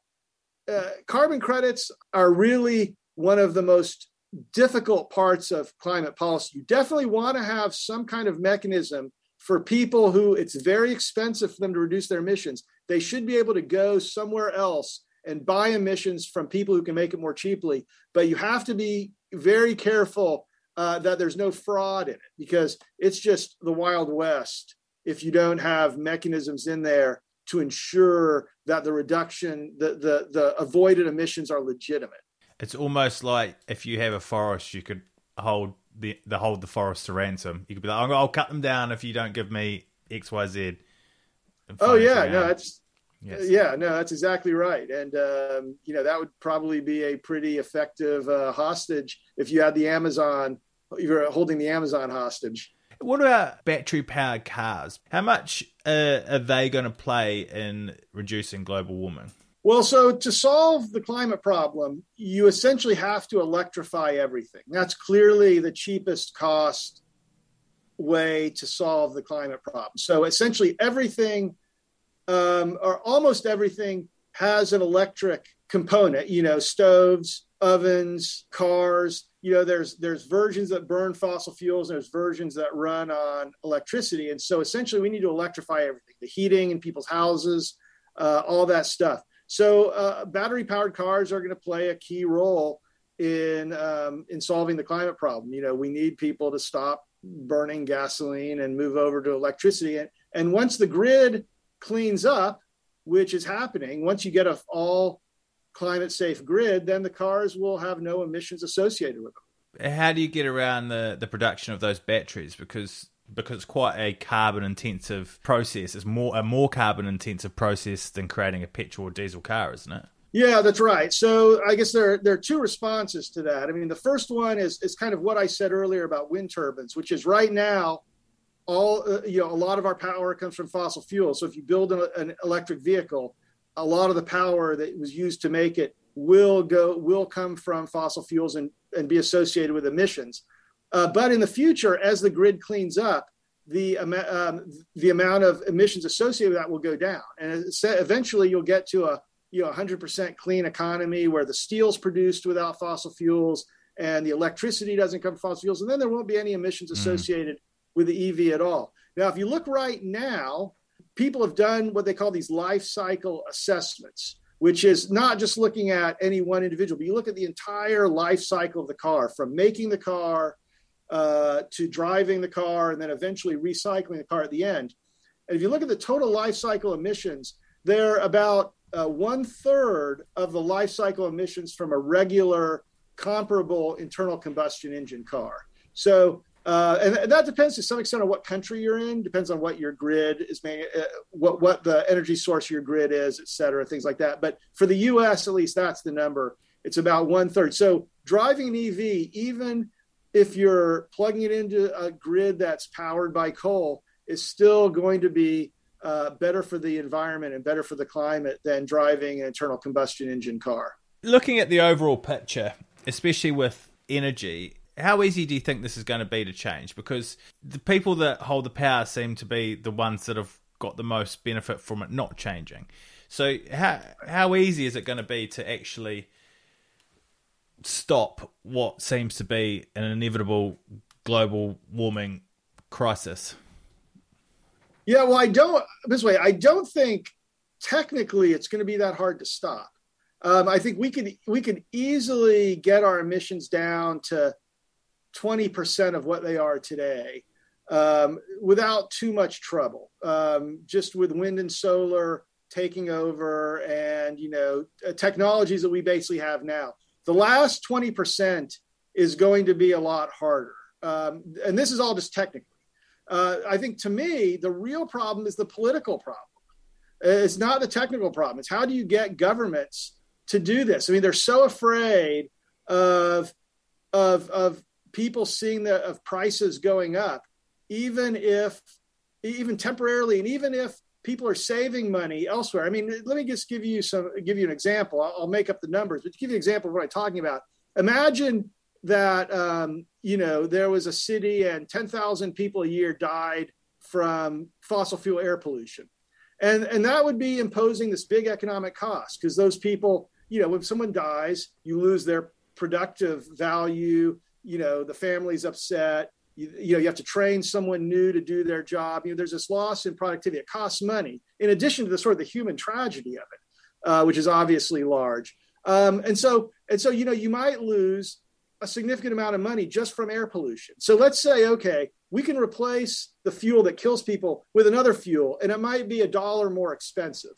uh, carbon credits are really one of the most difficult parts of climate policy. You definitely want to have some kind of mechanism for people who it's very expensive for them to reduce their emissions they should be able to go somewhere else and buy emissions from people who can make it more cheaply. But you have to be very careful uh, that there's no fraud in it because it's just the Wild West if you don't have mechanisms in there to ensure that the reduction, the, the, the avoided emissions are legitimate. It's almost like if you have a forest, you could hold the, the hold the forest to ransom. You could be like, I'll cut them down if you don't give me X, Y, Z. Oh yeah, no, that's Yes. Yeah, no, that's exactly right. And, um, you know, that would probably be a pretty effective uh, hostage if you had the Amazon, if you're holding the Amazon hostage. What about battery powered cars? How much uh, are they going to play in reducing global warming? Well, so to solve the climate problem, you essentially have to electrify everything. That's clearly the cheapest cost way to solve the climate problem. So essentially, everything um, or almost everything has an electric component. You know, stoves, ovens, cars. You know, there's there's versions that burn fossil fuels, and there's versions that run on electricity. And so, essentially, we need to electrify everything: the heating in people's houses, uh, all that stuff. So, uh, battery powered cars are going to play a key role in um, in solving the climate problem. You know, we need people to stop burning gasoline and move over to electricity. And, and once the grid cleans up, which is happening, once you get a all climate safe grid, then the cars will have no emissions associated with them. How do you get around the, the production of those batteries? Because because it's quite a carbon intensive process. It's more a more carbon intensive process than creating a petrol or diesel car, isn't it? Yeah, that's right. So I guess there, there are two responses to that. I mean, the first one is is kind of what I said earlier about wind turbines, which is right now all uh, you know a lot of our power comes from fossil fuels. So if you build an, an, electric vehicle a lot of the power that was used to make it will go will come from fossil fuels and, and be associated with emissions. Uh, but in the future as the grid cleans up the um, the amount of emissions associated with that will go down. And eventually you'll get to a you know 100% clean economy where the steel's produced without fossil fuels and the electricity doesn't come from fossil fuels and then there won't be any emissions mm-hmm. associated mm with the EV at all. Now, if you look right now, people have done what they call these life cycle assessments, which is not just looking at any one individual, but you look at the entire life cycle of the car from making the car uh, to driving the car and then eventually recycling the car at the end. And if you look at the total life cycle emissions, they're about uh, one third of the life cycle emissions from a regular comparable internal combustion engine car. So uh, and, that depends to some extent on what country you're in. Depends on what your grid is made, uh, what what the energy source your grid is, et cetera, things like that. But for the U.S., at least, that's the number. It's about one third. So driving an EV, even if you're plugging it into a grid that's powered by coal, is still going to be uh, better for the environment and better for the climate than driving an internal combustion engine car. Looking at the overall picture, especially with energy, how easy do you think this is going to be to change? Because the people that hold the power seem to be the ones that have got the most benefit from it not changing. So how how easy is it going to be to actually stop what seems to be an inevitable global warming crisis? Yeah, well, I don't. This way, I don't think technically it's going to be that hard to stop. Um, I think we could we could easily get our emissions down to 20% of what they are today um, without too much trouble. Um, just with wind and solar taking over and, you know, uh, technologies that we basically have now. The last 20% is going to be a lot harder. Um, and this is all just technically. Uh, I think to me, the real problem is the political problem. It's not the technical problem. It's how do you get governments to do this? I mean, they're so afraid of of of people seeing the of prices going up, even if even temporarily, and even if people are saving money elsewhere. I mean, let me just give you some, give you an example. I'll, I'll make up the numbers, but to give you an example of what I'm talking about, imagine that um, you know there was a city and 10,000 people a year died from fossil fuel air pollution, and and that would be imposing this big economic cost because those people, you know, when someone dies, you lose their productive value. You know, the family's upset. You, you, know you have to train someone new to do their job. You know there's this loss in productivity. It costs money in addition to the sort of the human tragedy of it uh, which is obviously large. Um, and so and so you know you might lose a significant amount of money just from air pollution. So let's say okay we can replace the fuel that kills people with another fuel and it might be a dollar more expensive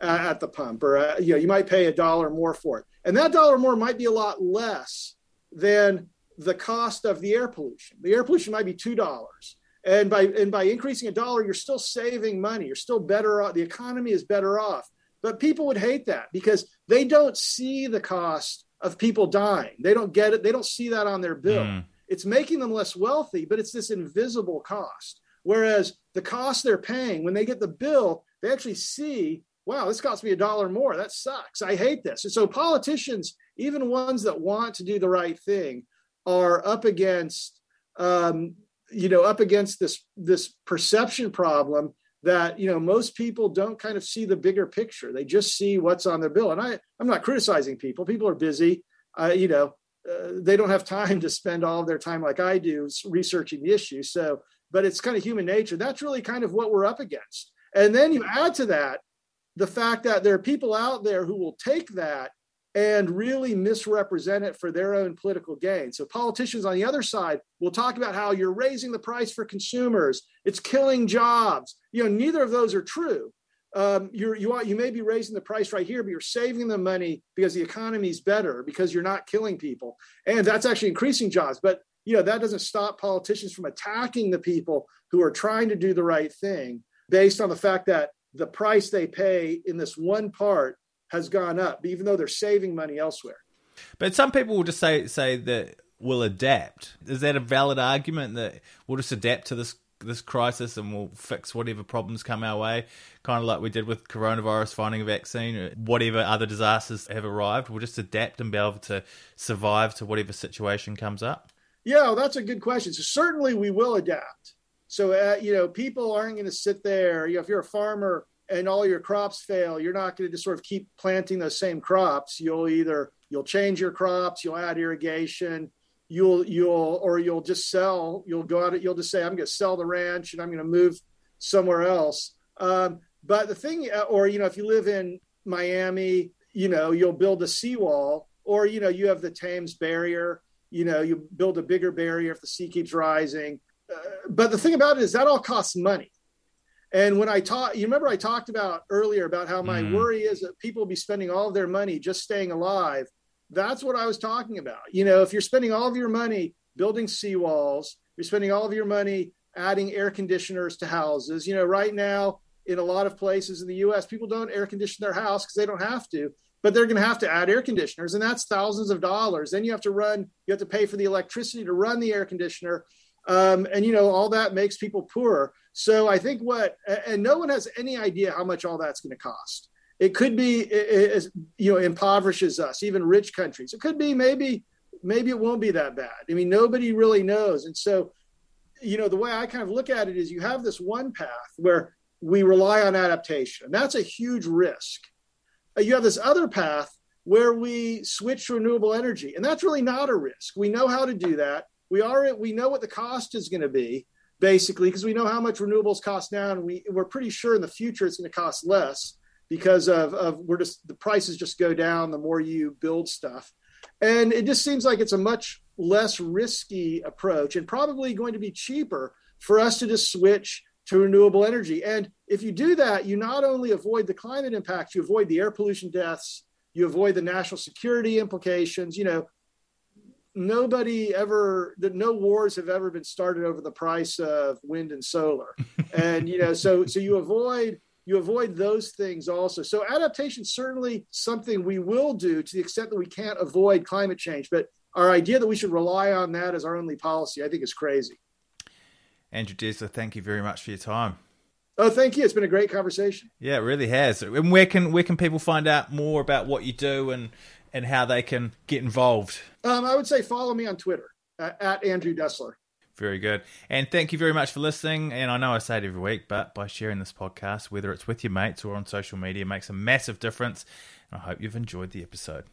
uh, at the pump or uh, you know you might pay a dollar more for it. And that dollar more might be a lot less than the cost of the air pollution. The air pollution might be two dollars, and by and by increasing a dollar, you're still saving money. You're still better off. The economy is better off. But people would hate that because they don't see the cost of people dying. They don't get it. They don't see that on their bill. Mm. It's making them less wealthy, but it's this invisible cost. Whereas the cost they're paying when they get the bill, they actually see, wow, this cost me a dollar more. That sucks. I hate this. And so politicians, even ones that want to do the right thing, are up against um, you know up against this this perception problem that you know most people don't kind of see the bigger picture. They just see what's on their bill. And i i'm not criticizing people. People are busy. Uh, you know uh, they don't have time to spend all of their time like i do researching the issue. So but it's kind of human nature. That's really kind of what we're up against. And then you add to that the fact that there are people out there who will take that and really misrepresent it for their own political gain. So politicians on the other side will talk about how you're raising the price for consumers, it's killing jobs. You know, neither of those are true. Um, you're, you are, you may be raising the price right here, but you're saving the money because the economy is better because you're not killing people, and that's actually increasing jobs. But you know that doesn't stop politicians from attacking the people who are trying to do the right thing based on the fact that the price they pay in this one part has gone up, even though they're saving money elsewhere. But some people will just say say that we'll adapt. Is that a valid argument that we'll just adapt to this this crisis and we'll fix whatever problems come our way, kind of like we did with coronavirus finding a vaccine, or whatever other disasters have arrived, we'll just adapt and be able to survive to whatever situation comes up? Yeah, well, that's a good question. So certainly we will adapt. So uh, you know, people aren't going to sit there. You know, if you're a farmer and all your crops fail, you're not going to just sort of keep planting those same crops. You'll either you'll change your crops, you'll add irrigation, you'll you'll or you'll just sell. You'll go out. You'll just say, I'm going to sell the ranch and I'm going to move somewhere else. Um, but the thing, uh, or you know, if you live in Miami, you know, you'll build a seawall, or you know, you have the Thames barrier. You know, you build a bigger barrier if the sea keeps rising. Uh, but the thing about it is that all costs money. And when I talk, you remember I talked about earlier about how my mm. worry is that people will be spending all of their money just staying alive. That's what I was talking about. You know, if you're spending all of your money building seawalls, you're spending all of your money adding air conditioners to houses. You know, right now in a lot of places in the US, people don't air condition their house because they don't have to, but they're going to have to add air conditioners, and that's thousands of dollars. Then you have to run, you have to pay for the electricity to run the air conditioner. Um, and you know all that makes people poorer so i think what and no one has any idea how much all that's going to cost. It could be it, you know impoverishes us even rich countries. It could be maybe maybe it won't be that bad. I mean nobody really knows. And so you know the way i kind of look at it is you have this one path where we rely on adaptation. And that's a huge risk. Uh, you have this other path where we switch to renewable energy and that's really not a risk. We know how to do that. We are we know what the cost is going to be basically because we know how much renewables cost now and we we're pretty sure in the future it's going to cost less because of, of we're just the prices just go down the more you build stuff. And it just seems like it's a much less risky approach and probably going to be cheaper for us to just switch to renewable energy. And if you do that you not only avoid the climate impacts you avoid the air pollution deaths you avoid the national security implications you know nobody ever that no wars have ever been started over the price of wind and solar and you know so so you avoid you avoid those things also so adaptation certainly something we will do to the extent that we can't avoid climate change but our idea that we should rely on that as our only policy i think is crazy andrew Dessler, thank you very much for your time Oh, thank you. It's been a great conversation. Yeah, it really has. And where can where can people find out more about what you do and and how they can get involved? Um, I would say follow me on Twitter uh, at Andrew Dessler. Very good. And thank you very much for listening. And I know I say it every week, but by sharing this podcast, whether it's with your mates or on social media, makes a massive difference. And I hope you've enjoyed the episode.